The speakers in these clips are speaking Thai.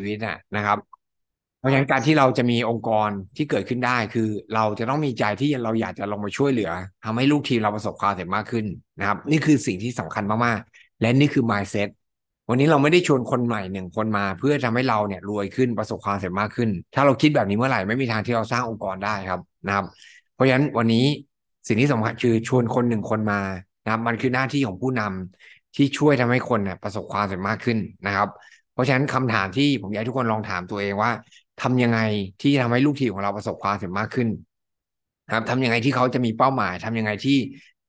ชีวิตนะนะครับ เพราะฉะนั้นการที่เราจะมีองค์กรที่เกิดขึ้นได้คือ เราจะต้องมีใจที่เราอยากจะลงมาช่วยเหลือทำให้ลูกทีมเราประสบความสำเร็จมากขึ้นนะครับ นี่คือสิ่งที่สำคัญมากๆ และนี่คือ mindset วันนี้เราไม่ได้ชวนคนใหม่หนึ่งคนมา เพื่อทำให้เราเนี่ยรวยขึ้นประสบความสำเร็จมากขึ้น ถ้าเราคิดแบบนี้เมื่อไหร่ไม่มีทางที่เราสร้างองค์กรได้ครับนะครับ เพราะฉะนั้นวันนี้สิ่งที่สำคัญคือชวนคนหนึ่งคนมานะครับมันคือหน้าที่ของผู้นำที่ช่วยทำให้คนเนี่ยประสบความสำเร็จมากขึ้นนะครับ ราะฉะนั้นคำถามที่ผมอยากให้ทุกคนลองถามตัวเองว่าทำยังไงที่ทำให้ลูกทีมของเราประสบความสำเร็จมากขึ้นครับทำยังไงที่เขาจะมีเป้าหมายทำยังไงที่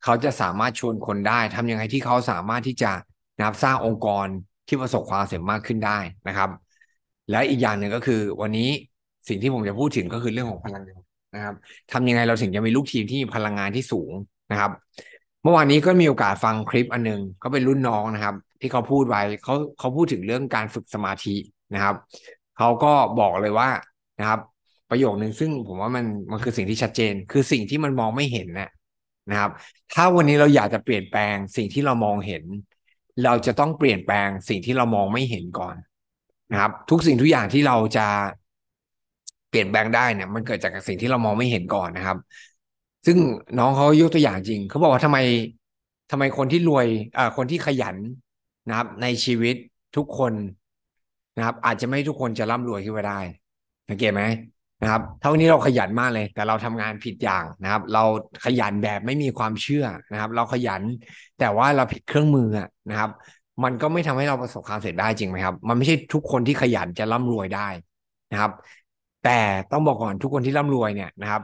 เขาจะสามารถชวนคนได้ทำยังไงที่เขาสามารถที่จะนับสร้างองค์กรที่ประสบความสำเร็จมากขึ้นได้นะครับ และอีกอย่างหนึ่งก็คือ วันนี้สิ่งที่ผมจะพูดถึงก็คือเรื่องของพลังงานนะครับทำยังไงเราถึงจะมีลูกทีมที่มีพลังงานที่สูงนะครับ เมื่อวานนี้ก็มีโอกาสฟังคลิปอันนึงก็เป็นรุ่นน้องนะครับ ที่เขาพูดไว้เขาเขาพูดถึงเรื่องการฝึกสมาธินะครับเขาก็บอกเลยว่านะครับ ประโยคหนึ่งซึ่งผมว่ามันมันคือสิ่งที่ชัดเจน คือสิ่งที่มันมองไม่เห็นนะนะครับ ถ้าวันนี้เราอยากจะเปลี่ยนแปลงสิ่งที่เรามองเห็น เราจะต้องเปลี่ยนแปลงสิ่งที่เรามองไม่เห็นก่อนนะครับ ทุกสิ่งทุกอย่างที่เราจะเปลี่ยนแปลงได้เนี่ย มันเกิดจากสิ่งที่เรามองไม่เห็นก่อนนะครับ ซึ่งน้องเขายกตัวอย่างจริงเขาบอกว่าทำไมทำไมคนที่รวยอ่าคนที่ขยัน นะครับ ในชีวิตทุกคนนะครับ อาจจะไม่ทุกคนจะร่ำรวยขึ้นมาได้สังเกตไหมนะครับ เท่านี้เราขยันมากเลย แต่เราทำงานผิดอย่างนะครับ เราขยันแบบไม่มีความเชื่อนะครับ เราขยัน แต่ว่าเราผิดเครื่องมือนะครับ มันก็ไม่ทำให้เราประสบความสำเร็จได้จริงไหมครับ มันไม่ใช่ทุกคนที่ขยันจะร่ำรวยได้นะครับ แต่ต้องบอกก่อนทุกคนที่ร่ำรวยเนี่ยนะครับ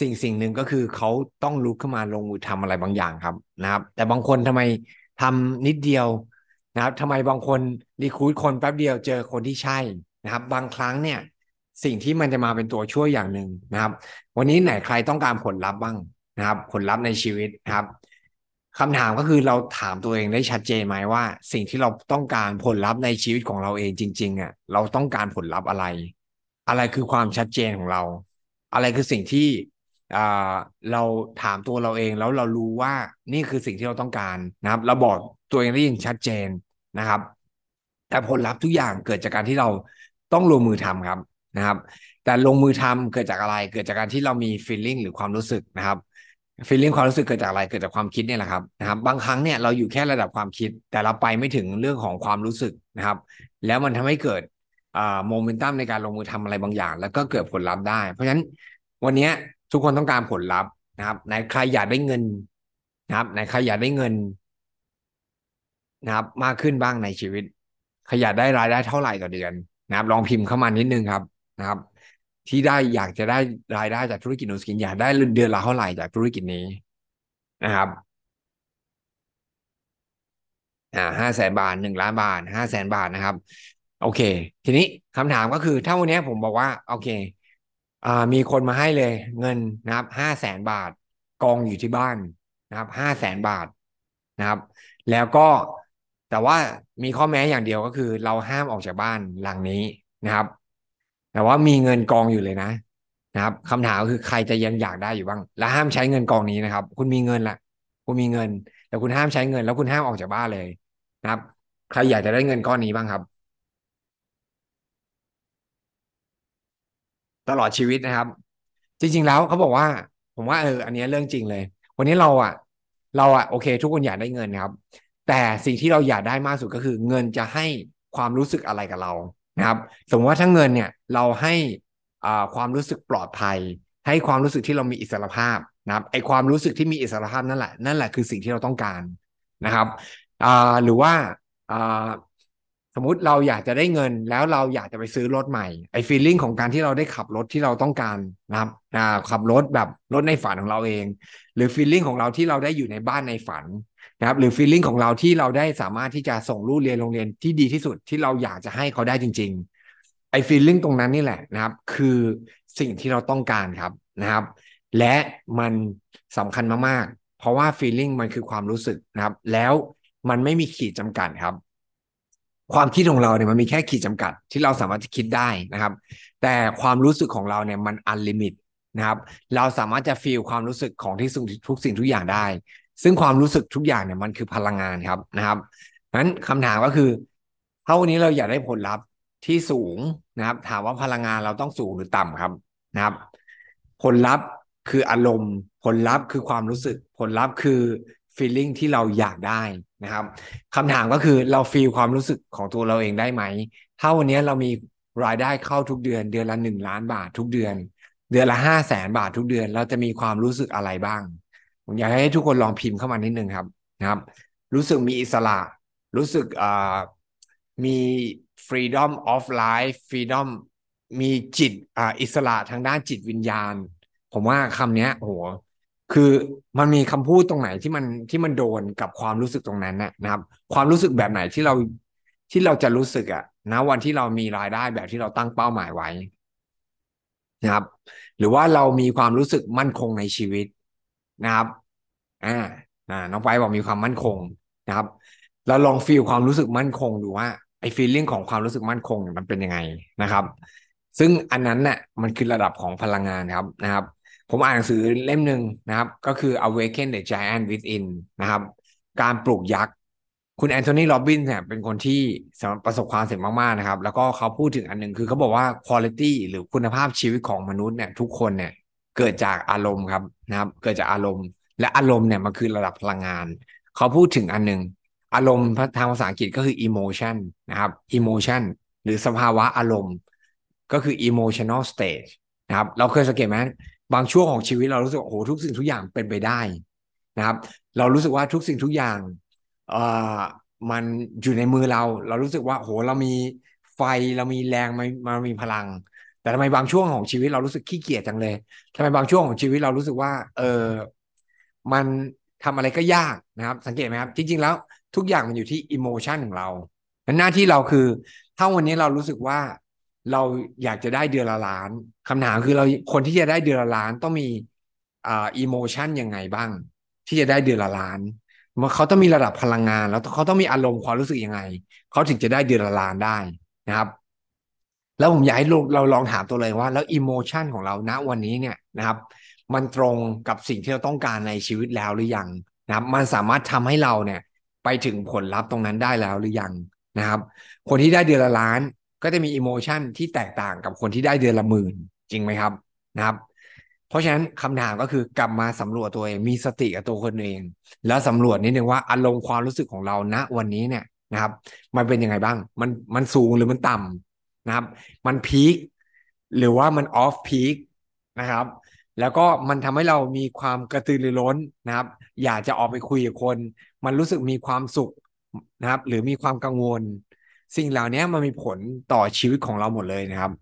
สิ่งสิ่งหนึ่งก็คือเขาต้องลุกขึ้นมาลงมือทำอะไรบางอย่างครับนะครับ แต่บางคนทำไมทำนิดเดียว นะครับทำไมบางคนรีคูดคนแป๊บเดียวเจอคนที่ใช่นะครับ บางครั้งเนี่ยสิ่งที่มันจะมาเป็นตัวช่วยอย่างหนึ่งนะครับ วันนี้ไหนใครต้องการผลลัพธ์บ้างนะครับ ผลลัพธ์ในชีวิตนะครับคำถามก็คือเราถามตัวเองได้ชัดเจนไหมว่า สิ่งที่เราต้องการผลลัพธ์ในชีวิตของเราเองจริงๆอะเราต้องการผลลัพธ์อะไร อะไรคือความชัดเจนของเรา อะไรคือสิ่งที่เราถามตัวเราเองแล้วเรารู้ว่านี่คือสิ่งที่เราต้องการนะครับ เราบอกตัวเองได้ยินชัดเจน นะครับ แต่ผลลัพธ์ทุกอย่างเกิดจากการที่เราต้องลงมือทำครับนะครับ แต่ลงมือทำเกิดจากอะไร เกิดจากการที่เรามี feeling หรือความรู้สึกนะครับ feeling ความรู้สึกเกิดจากอะไรเกิดจากความคิดเนี่ยแหละครับนะครับ บางครั้งเนี่ยเราอยู่แค่ระดับความคิด แต่เราไปไม่ถึงเรื่องของความรู้สึกนะครับ แล้วมันทำให้เกิดโมเมนตัมในการลงมือทำอะไรบางอย่าง แล้วก็เกิดผลลัพธ์ได้ เพราะฉะนั้นวันนี้ทุกคนต้องการผลลัพธ์นะครับในใครอยากได้เงินนะครับในใครอยากได้เงิน นะครับ มากขึ้นบ้างในชีวิตใครอยากได้รายได้เท่าไหร่ต่อเดือนนะครับ ลองพิมพ์เข้ามานิดนึงครับนะครับ ที่ได้อยากจะได้รายได้จากธุรกิจโนสกินอยากได้เดือนละเท่าไหร่จากธุรกิจนี้นะครับอ่าห้าแสนบาทหนึ่งล้านบาทห้าแสนบาทนะครับ โอเค ทีนี้คำถามก็คือถ้าวันนี้ผมบอกว่า โอเคอ่ามีคนมาให้เลย เงินนะครับห้าแสนบาท กองอยู่ที่บ้านนะครับห้าแสนบาทนะครับ แล้วก็ แต่ว่ามีข้อแม้อย่างเดียวก็คือ เราห้ามออกจากบ้านหลังนี้นะครับ แต่ว่ามีเงินกองอยู่เลยนะนะครับคำถามก็คือใครจะยังอยากได้อยู่บ้าง และห้ามใช้เงินกองนี้นะครับ คุณมีเงินละคุณมีเงิน แต่คุณห้ามใช้เงิน แล้วคุณห้ามออกจากบ้านเลยนะครับ ใครอยากจะได้เงินก้อนนี้บ้างครับ ตลอดชีวิตนะครับ จริง ๆ แล้วเขาบอกว่า ผมว่าเอออันนี้เรื่องจริงเลย วันนี้เราอะ เราอะโอเค ทุกคนอยากได้เงินครับ แต่สิ่งที่เราอยากได้มากสุดก็คือ เงินจะให้ความรู้สึกอะไรกับเรานะครับ สมมติว่าถ้าเงินเนี่ยเราให้ความรู้สึกปลอดภัย ให้ความรู้สึกที่เรามีอิสรภาพนะครับไอความรู้สึกที่มีอิสรภาพนั่นแหละนั่นแหละคือสิ่งที่เราต้องการนะครับหรือว่า สมมติเราอยากจะได้เงินแล้วเราอยากจะไปซื้อรถใหม่ไอ้ฟีลลิ่งของการที่เราได้ขับรถที่เราต้องการนะครับขับรถแบบรถในฝันของเราเอง หรือฟีลลิ่งของเราที่เราได้อยู่ในบ้านในฝันนะครับหรือฟีลลิ่งของเราที่เราได้สามารถที่จะส่งลูกเรียนโรงเรียนที่ดีที่สุดที่เราอยากจะให้เขาได้จริง ๆ ไอ้ฟีลลิ่งตรงนั้นนี่แหละนะครับ คือสิ่งที่เราต้องการครับนะครับ และมันสำคัญมากๆ เพราะว่าฟีลลิ่งมันคือความรู้สึกนะครับ แล้วมันไม่มีขีดจำกัดครับ ความคิดของเราเนี่ยมันมีแค่ขีดจำกัด ที่เราสามารถจะคิดได้นะครับ แต่ความรู้สึกของเราเนี่ยมัน unlimit นะครับ เราสามารถจะ feel ความรู้สึกของที่ทุกสิ่งทุกอย่างได้ ซึ่งความรู้สึกทุกอย่างเนี่ยมันคือพลังงานครับนะครับนั้นคำถามก็คือถ้าวันนี้เราอยากได้ผลลัพธ์ที่สูงนะครับ ถามว่าพลังงานเราต้องสูงหรือต่ำครับนะครับ ผลลัพธ์คืออารมณ์ ผลลัพธ์คือความรู้สึก ผลลัพธ์คือ feeling ที่เราอยากได้นะครับคำถามก็คือเรา feel ความรู้สึกของตัวเราเองได้ไหม ถ้าวันนี้เรามีรายได้เข้าทุกเดือน เดือนละหนึ่งล้านบาททุกเดือน เดือนละห้าแสนบาททุกเดือน เราจะมีความรู้สึกอะไรบ้าง ผมอยากให้ทุกคนลองพิมพ์เข้ามานิดนึงครับนะครับ รู้สึกมีอิสระ รู้สึกมี freedom of life freedom มีจิตอ,อิสระทางด้านจิตวิญญาณ ผมว่าคำนี้โอ้โห คือมันมีคำพูดตรงไหนที่มันที่มันโดนกับความรู้สึกตรงนั้นนะครับ ความรู้สึกแบบไหนที่เราที่เราจะรู้สึกอะนะวันที่เรามีรายได้แบบที่เราตั้งเป้าหมายไว้นะครับ หรือว่าเรามีความรู้สึกมั่นคงในชีวิตนะครับอ่าน้องไปบอกมีความมั่นคงนะครับเราลองฟีลความรู้สึกมั่นคงดูว่าไอ้ฟีลลิ่งของความรู้สึกมั่นคงมันเป็นยังไงนะครับ ซึ่งอันนั้นเนี่ยมันคือระดับของพลังงานครับนะครับ ผมอ่านหนังสือเล่มหนึ่งนะครับ ก็คือ Awaken the Giant Within นะครับ การปลูกยักษ์ คุณแอนโทนีโรบินเนี่ยเป็นคนที่ประสบความสำเร็จมาก ๆ นะครับ แล้วก็เขาพูดถึงอันหนึ่งคือเขาบอกว่า quality หรือคุณภาพชีวิตของมนุษย์เนี่ยทุกคนเนี่ยเกิดจากอารมณ์ครับนะครับ เกิดจากอารมณ์ และอารมณ์เนี่ยมันคือระดับพลังงาน เขาพูดถึงอันหนึ่งอารมณ์ทางภาษาอังกฤษก็คือ emotion นะครับ emotion หรือสภาวะอารมณ์ ก็คือ emotional state นะครับ เราเคยสังเกตไหม บางช่วงของชีวิตเรารู้สึกโอ้โหทุกสิ่งทุกอย่างเป็นไปได้นะครับ เรารู้สึกว่าทุกสิ่งทุกอย่างเอ่อมันอยู่ในมือเรา เรารู้สึกว่าโหเรามีไฟเรามีแรงมันมันมีพลัง แต่ทำไมบางช่วงของชีวิตเรารู้สึกขี้เกียจจังเลยทำไมบางช่วงของชีวิตเรารู้สึกว่า เออมันทำอะไรก็ยากนะครับ สังเกตไหมครับ จริง ๆ แล้วทุกอย่างมันอยู่ที่อิโมชันของเราหน้าที่เราคือ ถ้าวันนี้เรารู้สึกว่า เราอยากจะได้เดือนละล้านคำถามคือเราคนที่จะได้เดือนละล้านต้องมีอ่าอิโมชันยังไงบ้าง ที่จะได้เดือนละล้านมันเขาต้องมีระดับพลังงาน แล้วเขาต้องมีอารมณ์ความรู้สึกยังไงเขาถึงจะได้เดือนละล้านได้นะครับ แล้วผมอยากให้เราลองถามตัวเลยว่า แล้วอิโมชันของเราณวันนี้เนี่ยนะครับ มันตรงกับสิ่งที่เราต้องการในชีวิตแล้วหรือยังนะครับ มันสามารถทำให้เราเนี่ย ไปถึงผลลัพธ์ตรงนั้นได้แล้วหรือยังนะครับ คนที่ได้เดือนละล้าน ก็จะมีอิโมชันที่แตกต่างกับคนที่ได้เดือนละหมื่น จริงไหมครับนะครับ เพราะฉะนั้นคำถามก็คือกลับมาสำรวจตัวเองมีสติกับตัวคนเอง แล้วสำรวจนิดนึงว่าอารมณ์ความรู้สึกของเราณวันนี้เนี่ยนะครับ มันเป็นยังไงบ้าง มันมันสูงหรือมันต่ำนะครับ มันพีคหรือว่ามันออฟพีคนะครับ แล้วก็มันทำให้เรามีความกระตือรือร้นนะครับ อยากจะออกไปคุยกับคน มันรู้สึกมีความสุขนะครับ หรือมีความกังวล สิ่งเหล่านี้มันมีผลต่อชีวิตของเราหมดเลยนะครับ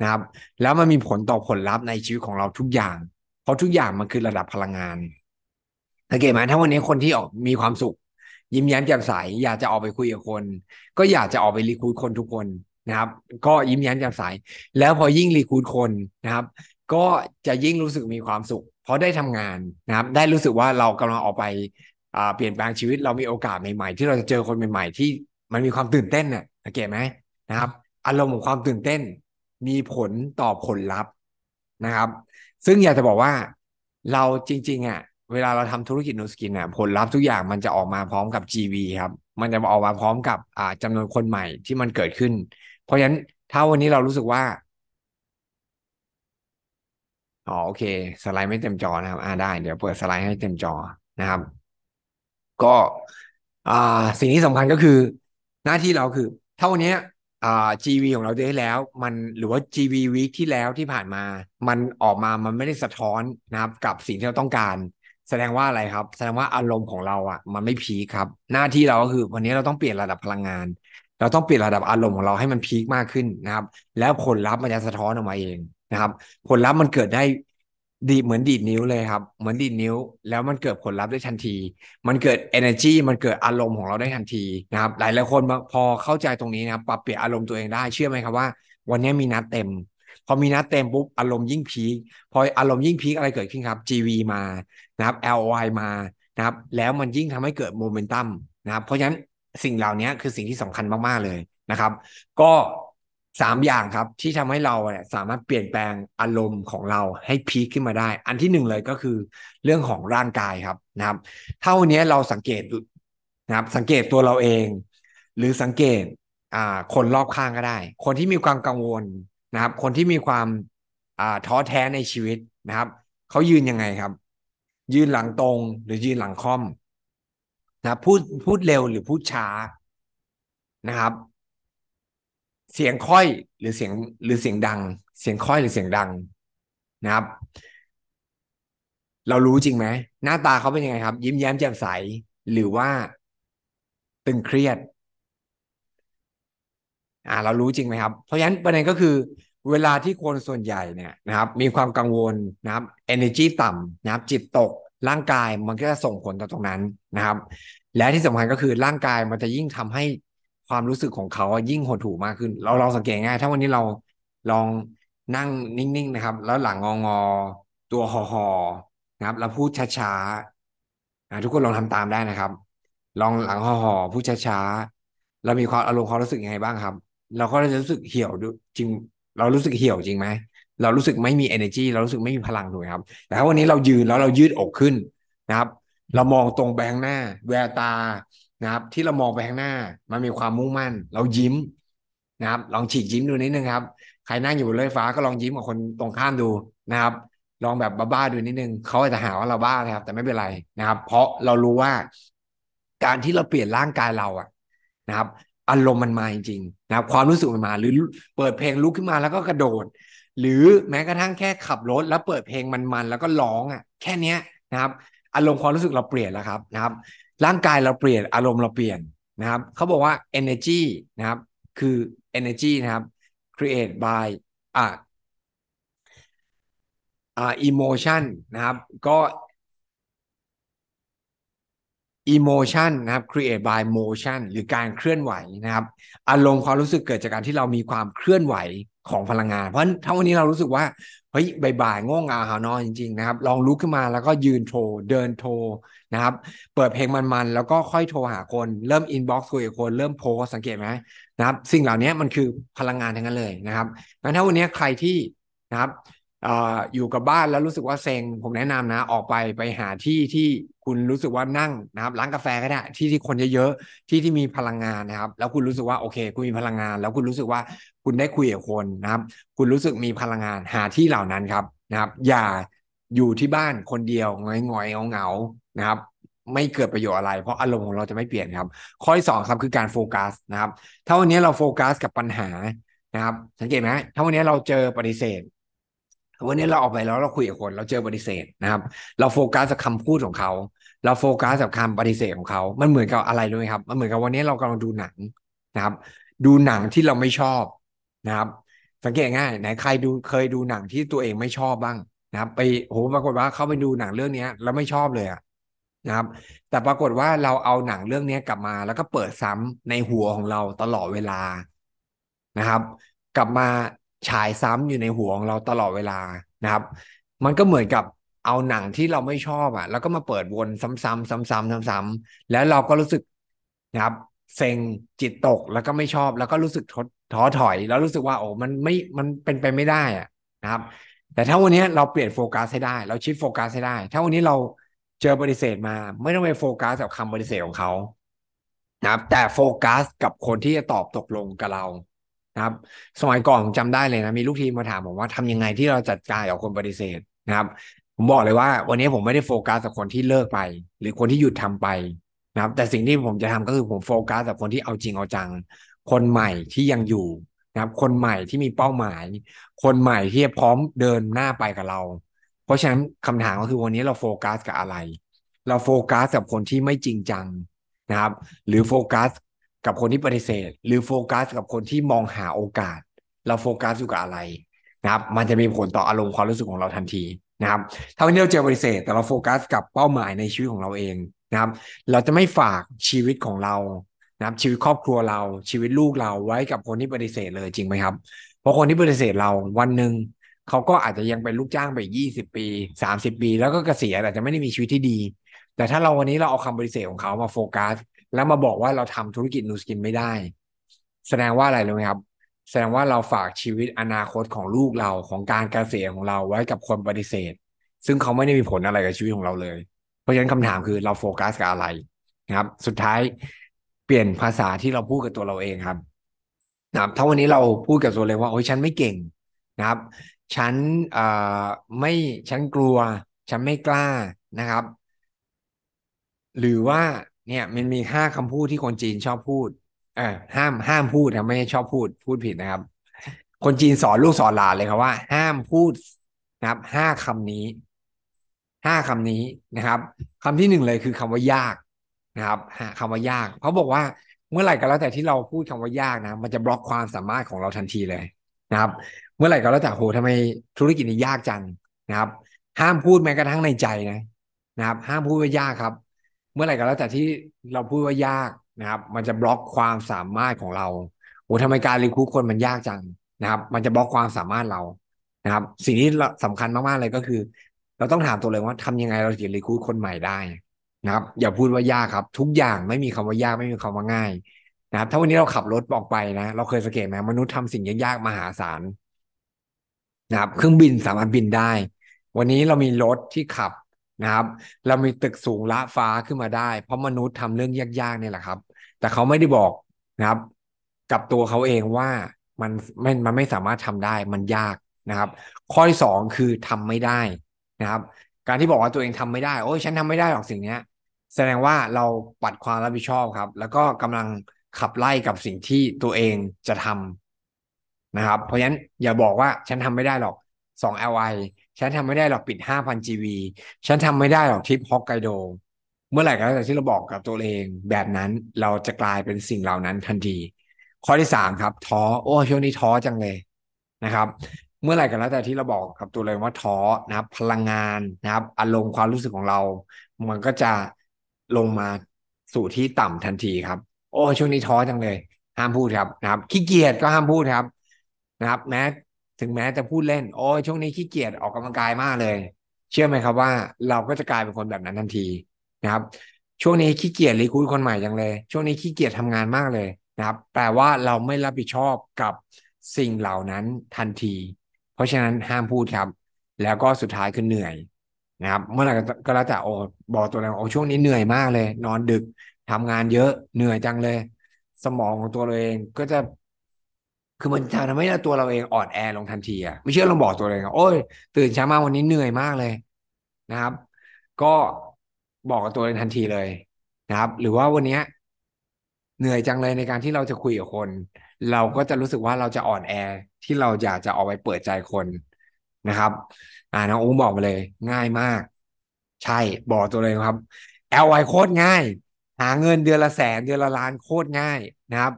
นะครับ แล้วมันมีผลต่อผลลัพธ์ในชีวิตของเราทุกอย่าง เพราะทุกอย่างมันคือระดับพลังงานสังเกตไหมถ้าวันนี้คนที่ออกมีความสุข ยิ้มแย้มแจ่มใส อยากจะออกไปคุยกับคน ก็อยากจะออกไปรีคูดคนทุกคนนะครับ ก็ยิ้มแย้มแจ่มใส แล้วพอยิ่งรีคูดคนนะครับ ก็จะยิ่งรู้สึกมีความสุข เพราะได้ทำงานนะครับ ได้รู้สึกว่าเรากำลังออกไปเปลี่ยนแปลงชีวิตเรามีโอกาสใหม่ๆ ที่เราจะเจอคนใหม่ ๆ ที่มันมีความตื่นเต้นเนี่ย สังเกตไหมนะครับ อารมณ์ของความตื่นเต้น มีผลต่อผลลัพธ์นะครับ ซึ่งอยากจะบอกว่าเราจริง ๆ อะ เวลาเราทำธุรกิจนูสกินอะ ผลลัพธ์ทุกอย่างมันจะออกมาพร้อมกับ GV ครับ มันจะออกมาพร้อมกับอ่าจำนวนคนใหม่ที่มันเกิดขึ้น เพราะฉะนั้นถ้าวันนี้เรารู้สึกว่าอ๋อโอเค สไลด์ไม่เต็มจอนะครับ อ่าได้ เดี๋ยวเปิดสไลด์ให้เต็มจอนะครับ ก็อ่าสิ่งที่สำคัญก็คือ หน้าที่เราคือ เท่านี้อ่า GV ของเราได้แล้ว มันหรือว่า GV week ที่แล้วที่ผ่านมา มันออกมามันไม่ได้สะท้อนนะครับกับสิ่งที่เราต้องการ แสดงว่าอะไรครับ แสดงว่าอารมณ์ของเราอะ มันไม่พีคครับ หน้าที่เราก็คือวันนี้เราต้องเปลี่ยนระดับพลังงาน เราต้องเปลี่ยนระดับอารมณ์ของเราให้มันพีคมากขึ้นนะครับ แล้วผลลัพธ์มันจะสะท้อนออกมาเองนะครับ ผลลัพธ์มันเกิดได้ ดีเหมือนดีดนิ้วเลยครับ เหมือนดีดนิ้ว แล้วมันเกิดผลลัพธ์ได้ทันที มันเกิด energy มันเกิดอารมณ์ของเราได้ทันทีนะครับหลายหลายคนพอเข้าใจตรงนี้นะครับปรับเปลี่ยนอารมณ์ตัวเองได้เชื่อไหมครับว่า วันนี้มีนัดเต็ม พอมีนัดเต็มปุ๊บอารมณ์ยิ่งพีคพออารมณ์ยิ่งพีคอะไรเกิดขึ้นครับ GV มานะครับ LOI มานะครับ แล้วมันยิ่งทำให้เกิดโมเมนตัมนะครับเพราะฉะนั้นสิ่งเหล่านี้คือสิ่งที่สำคัญมากๆเลยนะครับ ก็ สามอย่างครับที่ทำให้เราเนี่ยสามารถเปลี่ยนแปลงอารมณ์ของเราให้พีคขึ้นมาได้ อันที่หนึ่งเลยก็คือเรื่องของร่างกายครับนะครับ ถ้าวันนี้เราสังเกตนะครับ สังเกตตัวเราเอง หรือสังเกตอ่าคนรอบข้างก็ได้ คนที่มีความกังวลนะครับ คนที่มีความอ่าท้อแท้ในชีวิตนะครับเขายืนยังไงครับ ยืนหลังตรงหรือยืนหลังค่อมนะพูดพูดเร็วหรือพูดช้านะครับ เสียงค่อยหรือเสียงหรือเสียงดัง เสียงค่อยหรือเสียงดังนะครับ เรารู้จริงไหมหน้าตาเขาเป็นยังไงครับ ยิ้มแย้มแจ่มใสหรือว่าตึงเครียด อ่า เรารู้จริงไหมครับ เพราะฉะนั้นประเด็นก็คือ เวลาที่คนส่วนใหญ่เนี่ยนะครับ มีความกังวลนะครับ energy ต่ำนะครับ จิตตกร่างกายมันก็จะส่งผลต่อตรงนั้นนะครับ และที่สำคัญก็คือร่างกายมันจะยิ่งทำให้ ความรู้สึกของเขายิ่งหดหู่มากขึ้น เราลองสังเกตง่าย ถ้าวันนี้เราลองนั่งนิ่งๆนะครับ แล้วหลังงองอตัวหอๆนะครับ แล้วพูดช้าๆทุกคนลองทำตามได้นะครับ ลองหลังห่อๆพูดช้าๆเรามีความอารมณ์ความรู้สึกยังไงบ้างครับ เราก็จะรู้สึกเหี่ยวจริง เรารู้สึกเหี่ยวจริงไหมเรารู้สึกไม่มี energy เรารู้สึกไม่มีพลังถูกไหมครับ แต่ถ้าวันนี้เรายืนแล้วเรายืดอกขึ้นนะครับ เรามองตรงไปข้างหน้า แววตา นะครับ ที่เรามองไปข้างหน้า มันมีความมุ่งมั่น เรายิ้มนะครับ ลองฉีกยิ้มดูนิดนึงครับ ใครนั่งอยู่บนรถไฟฟ้าก็ลองยิ้มกับคนตรงข้ามดูนะครับ ลองแบบบ้าๆดูนิดนึงเขาอาจจะหาว่าเราบ้านะครับ แต่ไม่เป็นไรนะครับ เพราะเรารู้ว่า การที่เราเปลี่ยนร่างกายเราอะนะครับ อารมณ์มันมาจริงๆนะครับ ความรู้สึกมันมา หรือเปิดเพลงลุกขึ้นมาแล้วก็กระโดด หรือแม้กระทั่งแค่ขับรถ แล้วเปิดเพลงมันๆแล้วก็ร้องอะแค่เนี้ยนะครับ อารมณ์ความรู้สึกเราเปลี่ยนแล้วครับนะครับ ร่างกายเราเปลี่ยนอารมณ์เราเปลี่ยนนะครับเขาบอกว่า energy นะครับ คือ energy นะครับ create by อ่าอ่า emotion นะครับ ก็ emotion นะครับ create by motion หรือการเคลื่อนไหวนะครับ อารมณ์ความรู้สึกเกิดจากการที่เรามีความเคลื่อนไหว ของพลังงาน เพราะถ้าวันนี้เรารู้สึกว่าเฮ้ยบ่ายๆง่วงเหงาหาวนอนจริงๆนะครับ ลองลุกขึ้นมาแล้วก็ยืนโทรเดินโทรนะครับ เปิดเพลงมันๆ แล้วก็ค่อยโทรหาคน เริ่ม inbox คุยกับคน เริ่มโพสต์สังเกตไหมนะครับ สิ่งเหล่านี้มันคือพลังงานทั้งนั้นเลยนะครับงั้นถ้าวันนี้ใครที่นะครับอยู่กับบ้านแล้วรู้สึกว่าเซ็งผมแนะนำนะ ออกไปไปหาที่ที่ คุณรู้สึกว่านั่งนะครับร้านกาแฟก็ได้ที่ที่คนเยอะๆที่ที่มีพลังงานนะครับ แล้วคุณรู้สึกว่าโอเค คุณมีพลังงาน แล้วคุณรู้สึกว่าคุณได้คุยกับคนนะครับ คุณรู้สึกมีพลังงานหาที่เหล่านั้นครับนะครับ อย่าอยู่ที่บ้านคนเดียวงอยงอยเงาเงานะครับ ไม่เกิดประโยชน์อะไร เพราะอารมณ์ของเราจะไม่เปลี่ยนครับ ข้อที่สองครับคือการโฟกัสนะครับถ้าวันนี้เราโฟกัสกับปัญหานะครับ สังเกตไหมถ้าวันนี้เราเจอปฏิเสธวันนี้เราออกไปแล้วเราคุยกับคน เราเจอปฏิเสธนะครับ เราโฟกัสกับคำพูดของเขา เราโฟกัสกับคำปฏิเสธของเขา มันเหมือนกับอะไรรู้ไหมครับ มันเหมือนกับวันนี้เรากำลังดูหนังนะครับ ดูหนังที่เราไม่ชอบนะครับ สังเกตง่ายไหนใครดูเคยดูหนังที่ตัวเองไม่ชอบบ้างนะครับ ไปโหปรากฏว่าเขาไปดูหนังเรื่องนี้แล้วไม่ชอบเลยอะนะครับ แต่ปรากฏว่าเราเอาหนังเรื่องนี้กลับมา แล้วก็เปิดซ้ำในหัวของเราตลอดเวลานะครับ กลับมาฉายซ้ำอยู่ในหัวของเราตลอดเวลานะครับ มันก็เหมือนกับ เอาหนังที่เราไม่ชอบอะ แล้วก็มาเปิดวนซ้ำๆซ้ำๆซ้ำๆแล้วเราก็รู้สึกนะครับเซ็งจิตตกแล้วก็ไม่ชอบ แล้วก็รู้สึกท้อถอย แล้วรู้สึกว่าโอ้มันไม่มันเป็นไปไม่ได้อะนะครับ แต่ถ้าวันนี้เราเปลี่ยนโฟกัสให้ได้ เรา shift focus ให้ได้ ถ้าวันนี้เราเจอปฏิเสธมา ไม่ต้องไปโฟกัสกับคำปฏิเสธของเขานะครับแต่โฟกัสกับคนที่จะตอบตกลงกับเรานะครับ สมัยก่อนผมจำได้เลยนะมีลูกทีมมาถามผมว่าทำยังไงที่เราจัดการกับคนปฏิเสธนะครับ ผมบอกเลยว่า วันนี้ผมไม่ได้โฟกัสกับคนที่เลิกไป หรือคนที่หยุดทำไปนะครับแต่สิ่งที่ผมจะทำก็คือผมโฟกัสกับคนที่เอาจริงเอาจัง คนใหม่ที่ยังอยู่นะครับ คนใหม่ที่มีเป้าหมาย คนใหม่ที่พร้อมเดินหน้าไปกับเรา เพราะฉะนั้นคำถามก็คือวันนี้เราโฟกัสกับอะไร เราโฟกัสกับคนที่ไม่จริงจังนะครับ หรือโฟกัสกับคนที่ปฏิเสธ หรือโฟกัสกับคนที่มองหาโอกาส เราโฟกัสอยู่กับอะไรนะครับ มันจะมีผลต่ออารมณ์ความรู้สึกของเราทันที นะครับถ้าวันนี้เราเจอปฏิเสธ แต่เราโฟกัสกับเป้าหมายในชีวิตของเราเองนะครับ เราจะไม่ฝากชีวิตของเรานะครับ ชีวิตครอบครัวเราชีวิตลูกเราไว้กับคนที่ปฏิเสธเลยจริงไหมครับ เพราะคนที่ปฏิเสธเราวันหนึ่งเขาก็อาจจะยังเป็นลูกจ้างไปยี่สิบปีสามสิบปี แล้วก็เกษียณอาจจะไม่ได้มีชีวิตที่ดี แต่ถ้าเราวันนี้เราเอาคำปฏิเสธของเขามาโฟกัส แล้วมาบอกว่าเราทำธุรกิจนูสกินไม่ได้ แสดงว่าอะไรรู้ไหมครับ แสดงว่าเราฝากชีวิตอนาคตของลูกเราของการเกษตรของเราไว้กับคนปฏิเสธ ซึ่งเขาไม่ได้มีผลอะไรกับชีวิตของเราเลย เพราะฉะนั้นคำถามคือเราโฟกัสกับอะไรนะครับ สุดท้ายเปลี่ยนภาษาที่เราพูดกับตัวเราเองครับนะครับถ้าวันนี้เราพูดกับตัวเองว่าโอ้ยฉันไม่เก่งนะครับ ฉันเอ่อไม่ฉันกลัว ฉันไม่กล้านะครับ หรือว่าเนี่ยมันมีห้าคำพูดที่คนจีนชอบพูด ออห้ามห้ามพูดนะไม่ชอบพูดพูดผิดนะครับ คนจีนสอนลูกสอนหลานเลยครับว่า ห้ามพูดนะครับห้าคำนี้ห้าคำนี้นะครับคำที่หนึ่งเลยคือคำว่ายากนะครับคำว่ายากเขาบอกว่าเมื่อไหร่ก็แล้วแต่ที่เราพูดคำว่ายากนะ มันจะบล็อกความสามารถของเราทันทีเลยนะครับ เมื่อไหร่ก็แล้วแต่โหทำไมธุรกิจนี้ยากจังนะครับ ห้ามพูดแม้กระทั่งในใจนะนะครับ ห้ามพูดว่ายากครับ เมื่อไหร่ก็แล้วแต่ที่เราพูดว่ายากนะครับ มันจะบล็อกความสามารถของเราโหทำไมการรีคูดคนมันยากจังนะครับ มันจะบล็อกความสามารถเรานะครับ สิ่งที่สำคัญมากๆเลยก็คือ เราต้องถามตัวเลยว่าทำยังไงเราถึงรีคูดคนใหม่ได้นะครับ อย่าพูดว่ายากครับ ทุกอย่างไม่มีคำว่ายากไม่มีคำว่าง่ายนะครับ ถ้าวันนี้เราขับรถออกไปนะ เราเคยสังเกตไหมมนุษย์ทำสิ่งยากๆมหาศาลนะครับ เครื่องบินสามารถบินได้ วันนี้เรามีรถที่ขับ นะครับ เรามีตึกสูงละฟ้าขึ้นมาได้ เพราะมนุษย์ทำเรื่องยากๆเนี่ยแหละครับ แต่เขาไม่ได้บอกนะครับ กับตัวเขาเองว่ามันไม่มันไม่สามารถทำได้มันยากนะครับ ข้อที่สองคือทำไม่ได้นะครับ การที่บอกว่าตัวเองทำไม่ได้โอ้ยฉันทำไม่ได้หรอกสิ่งเนี้ย แสดงว่าเราปัดความรับผิดชอบครับ แล้วก็กำลังขับไล่กับสิ่งที่ตัวเองจะทำนะครับ เพราะฉะนั้นอย่าบอกว่าฉันทำไม่ได้หรอก2 LI ฉันทำไม่ได้หรอกปิด5,000 GV ฉันทำไม่ได้หรอกทริปฮอกไกโด เมื่อไหร่ก็แล้วแต่ที่เราบอกกับตัวเองแบบนั้นเราจะกลายเป็นสิ่งเหล่านั้นทันที ข้อที่สามครับ ท้อโอ้ช่วงนี้ท้อจังเลยนะครับ เมื่อไหร่ก็แล้วแต่ที่เราบอกกับตัวเองว่าท้อนะครับ พลังงานนะครับ อารมณ์ความรู้สึกของเรา มันก็จะลงมาสู่ที่ต่ำทันทีครับ โอ้ช่วงนี้ท้อจังเลย ห้ามพูดครับนะครับขี้เกียจก็ห้ามพูดครับนะครับ แม้ ถึงแม้จะพูดเล่น โอ้ยช่วงนี้ขี้เกียจออกกำลังกายมากเลย เชื่อไหมครับว่า เราก็จะกลายเป็นคนแบบนั้นทันทีนะครับ ช่วงนี้ขี้เกียจรีคูดคนใหม่จังเลย ช่วงนี้ขี้เกียจทำงานมากเลยนะครับ แปลว่าเราไม่รับผิดชอบกับสิ่งเหล่านั้นทันที เพราะฉะนั้นห้ามพูดครับ แล้วก็สุดท้ายคือเหนื่อยนะครับ เมื่อไหร่ก็แล้วแต่โอ้บอกตัวเองโอ้ช่วงนี้เหนื่อยมากเลย นอนดึกทำงานเยอะเหนื่อยจังเลย สมองของตัวเราเองก็จะ คือมันจะทำให้ตัวเราเองอ่อนแอลงทันทีอะไม่เชื่อลองบอกตัวเองโอ้ย ตื่นเช้ามาวันนี้เหนื่อยมากเลยนะครับ ก็บอกกับตัวเองทันทีเลยนะครับ หรือว่าวันนี้เหนื่อยจังเลยในการที่เราจะคุยกับคน เราก็จะรู้สึกว่าเราจะอ่อนแอที่เราอยากจะออกไปเปิดใจคนนะครับ อ่าน้องอุ้มบอกมาเลย ง่ายมาก ใช่บอกตัวเลยครับ LY โคตรง่าย หาเงินเดือนละแสนเดือนละล้านโคตรง่ายนะครับ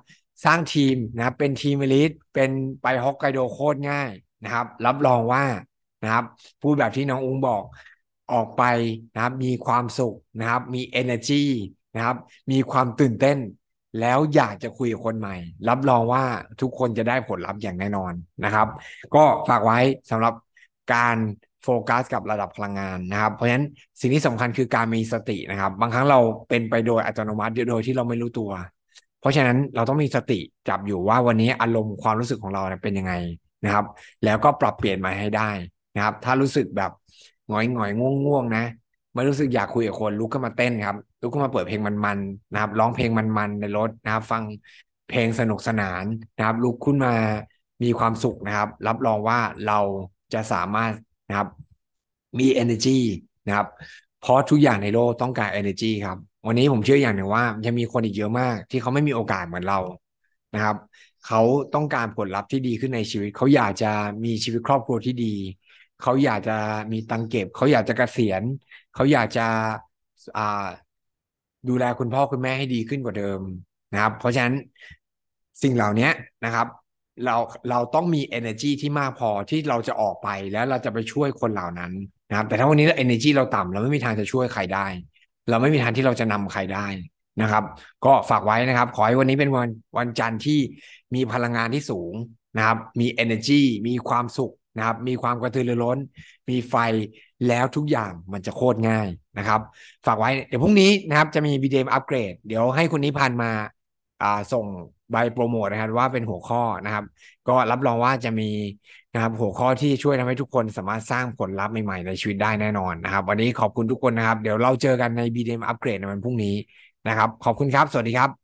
สร้างทีมนะครับเป็นทีมเอลิทเป็นไปฮอกไกโดโคตรง่ายนะครับ รับรองว่านะครับพูดแบบที่น้องอุ้งบอกออกไปนะครับมีความสุขนะครับมี energy นะครับมีความตื่นเต้น แล้วอยากจะคุยกับคนใหม่ รับรองว่าทุกคนจะได้ผลลัพธ์อย่างแน่นอนนะครับ ก็ฝากไว้สำหรับการโฟกัสกับระดับพลังงานนะครับ เพราะฉะนั้นสิ่งที่สำคัญคือการมีสตินะครับ บางครั้งเราเป็นไปโดยอัตโนมัติโดยที่เราไม่รู้ตัว เพราะฉะนั้นเราต้องมีสติจับอยู่ว่าวันนี้อารมณ์ความรู้สึกของเราเป็นยังไงนะครับ แล้วก็ปรับเปลี่ยนมาให้ได้นะครับ ถ้ารู้สึกแบบหงอยหงอยง่วงง่วงนะไม่รู้สึกอยากคุยกับคนลุกขึ้นมาเต้นครับลุกขึ้นมาเปิดเพลงมันๆนะครับ ร้องเพลงมันๆในรถนะครับ ฟังเพลงสนุกสนานนะครับ ลุกขึ้นมามีความสุขนะครับ รับรองว่าเราจะสามารถนะครับมี energy นะครับ เพราะทุกอย่างในโลกต้องการ energy ครับ วันนี้ผมเชื่ออย่างหนึ่งว่ายังมีคนอีกเยอะมาก ที่เขาไม่มีโอกาสเหมือนเรานะครับ เขาต้องการผลลัพธ์ที่ดีขึ้นในชีวิต เขาอยากจะมีชีวิตครอบครัวที่ดี เขาอยากจะมีตังเก็บ เขาอยากจะกะเกษียณ เขาอยากจะอ่าดูแลคุณพ่อคุณแม่ให้ดีขึ้นกว่าเดิมนะครับ เพราะฉะนั้นสิ่งเหล่านี้นะครับ เราเราต้องมี energy ที่มากพอที่เราจะออกไปแล้วเราจะไปช่วยคนเหล่านั้นนะครับ แต่ถ้าวันนี้ energy เราต่ำเราไม่มีทางจะช่วยใครได้ เราไม่มีทางที่เราจะนำใครได้นะครับ ก็ฝากไว้นะครับ ขอให้วันนี้เป็นวันวันจันทร์ที่มีพลังงานที่สูงนะครับ มี energy มีความสุขนะครับ มีความกระตือรือร้น มีไฟแล้วทุกอย่างมันจะโคตรง่ายนะครับ ฝากไว้เดี๋ยวพรุ่งนี้นะครับจะมี BDM อัปเกรดเดี๋ยวให้คุณนิพันธ์มาอ่าส่งใบโปรโมทนะครับว่าเป็นหัวข้อนะครับ ก็รับรองว่าจะมี นะครับหัวข้อที่ช่วยทำให้ทุกคนสามารถสร้างผลลัพธ์ใหม่ๆในชีวิตได้แน่นอนนะครับ วันนี้ขอบคุณทุกคนนะครับ เดี๋ยวเราเจอกันใน BDM อัปเกรดในวันพรุ่งนี้นะครับ ขอบคุณครับ สวัสดีครับ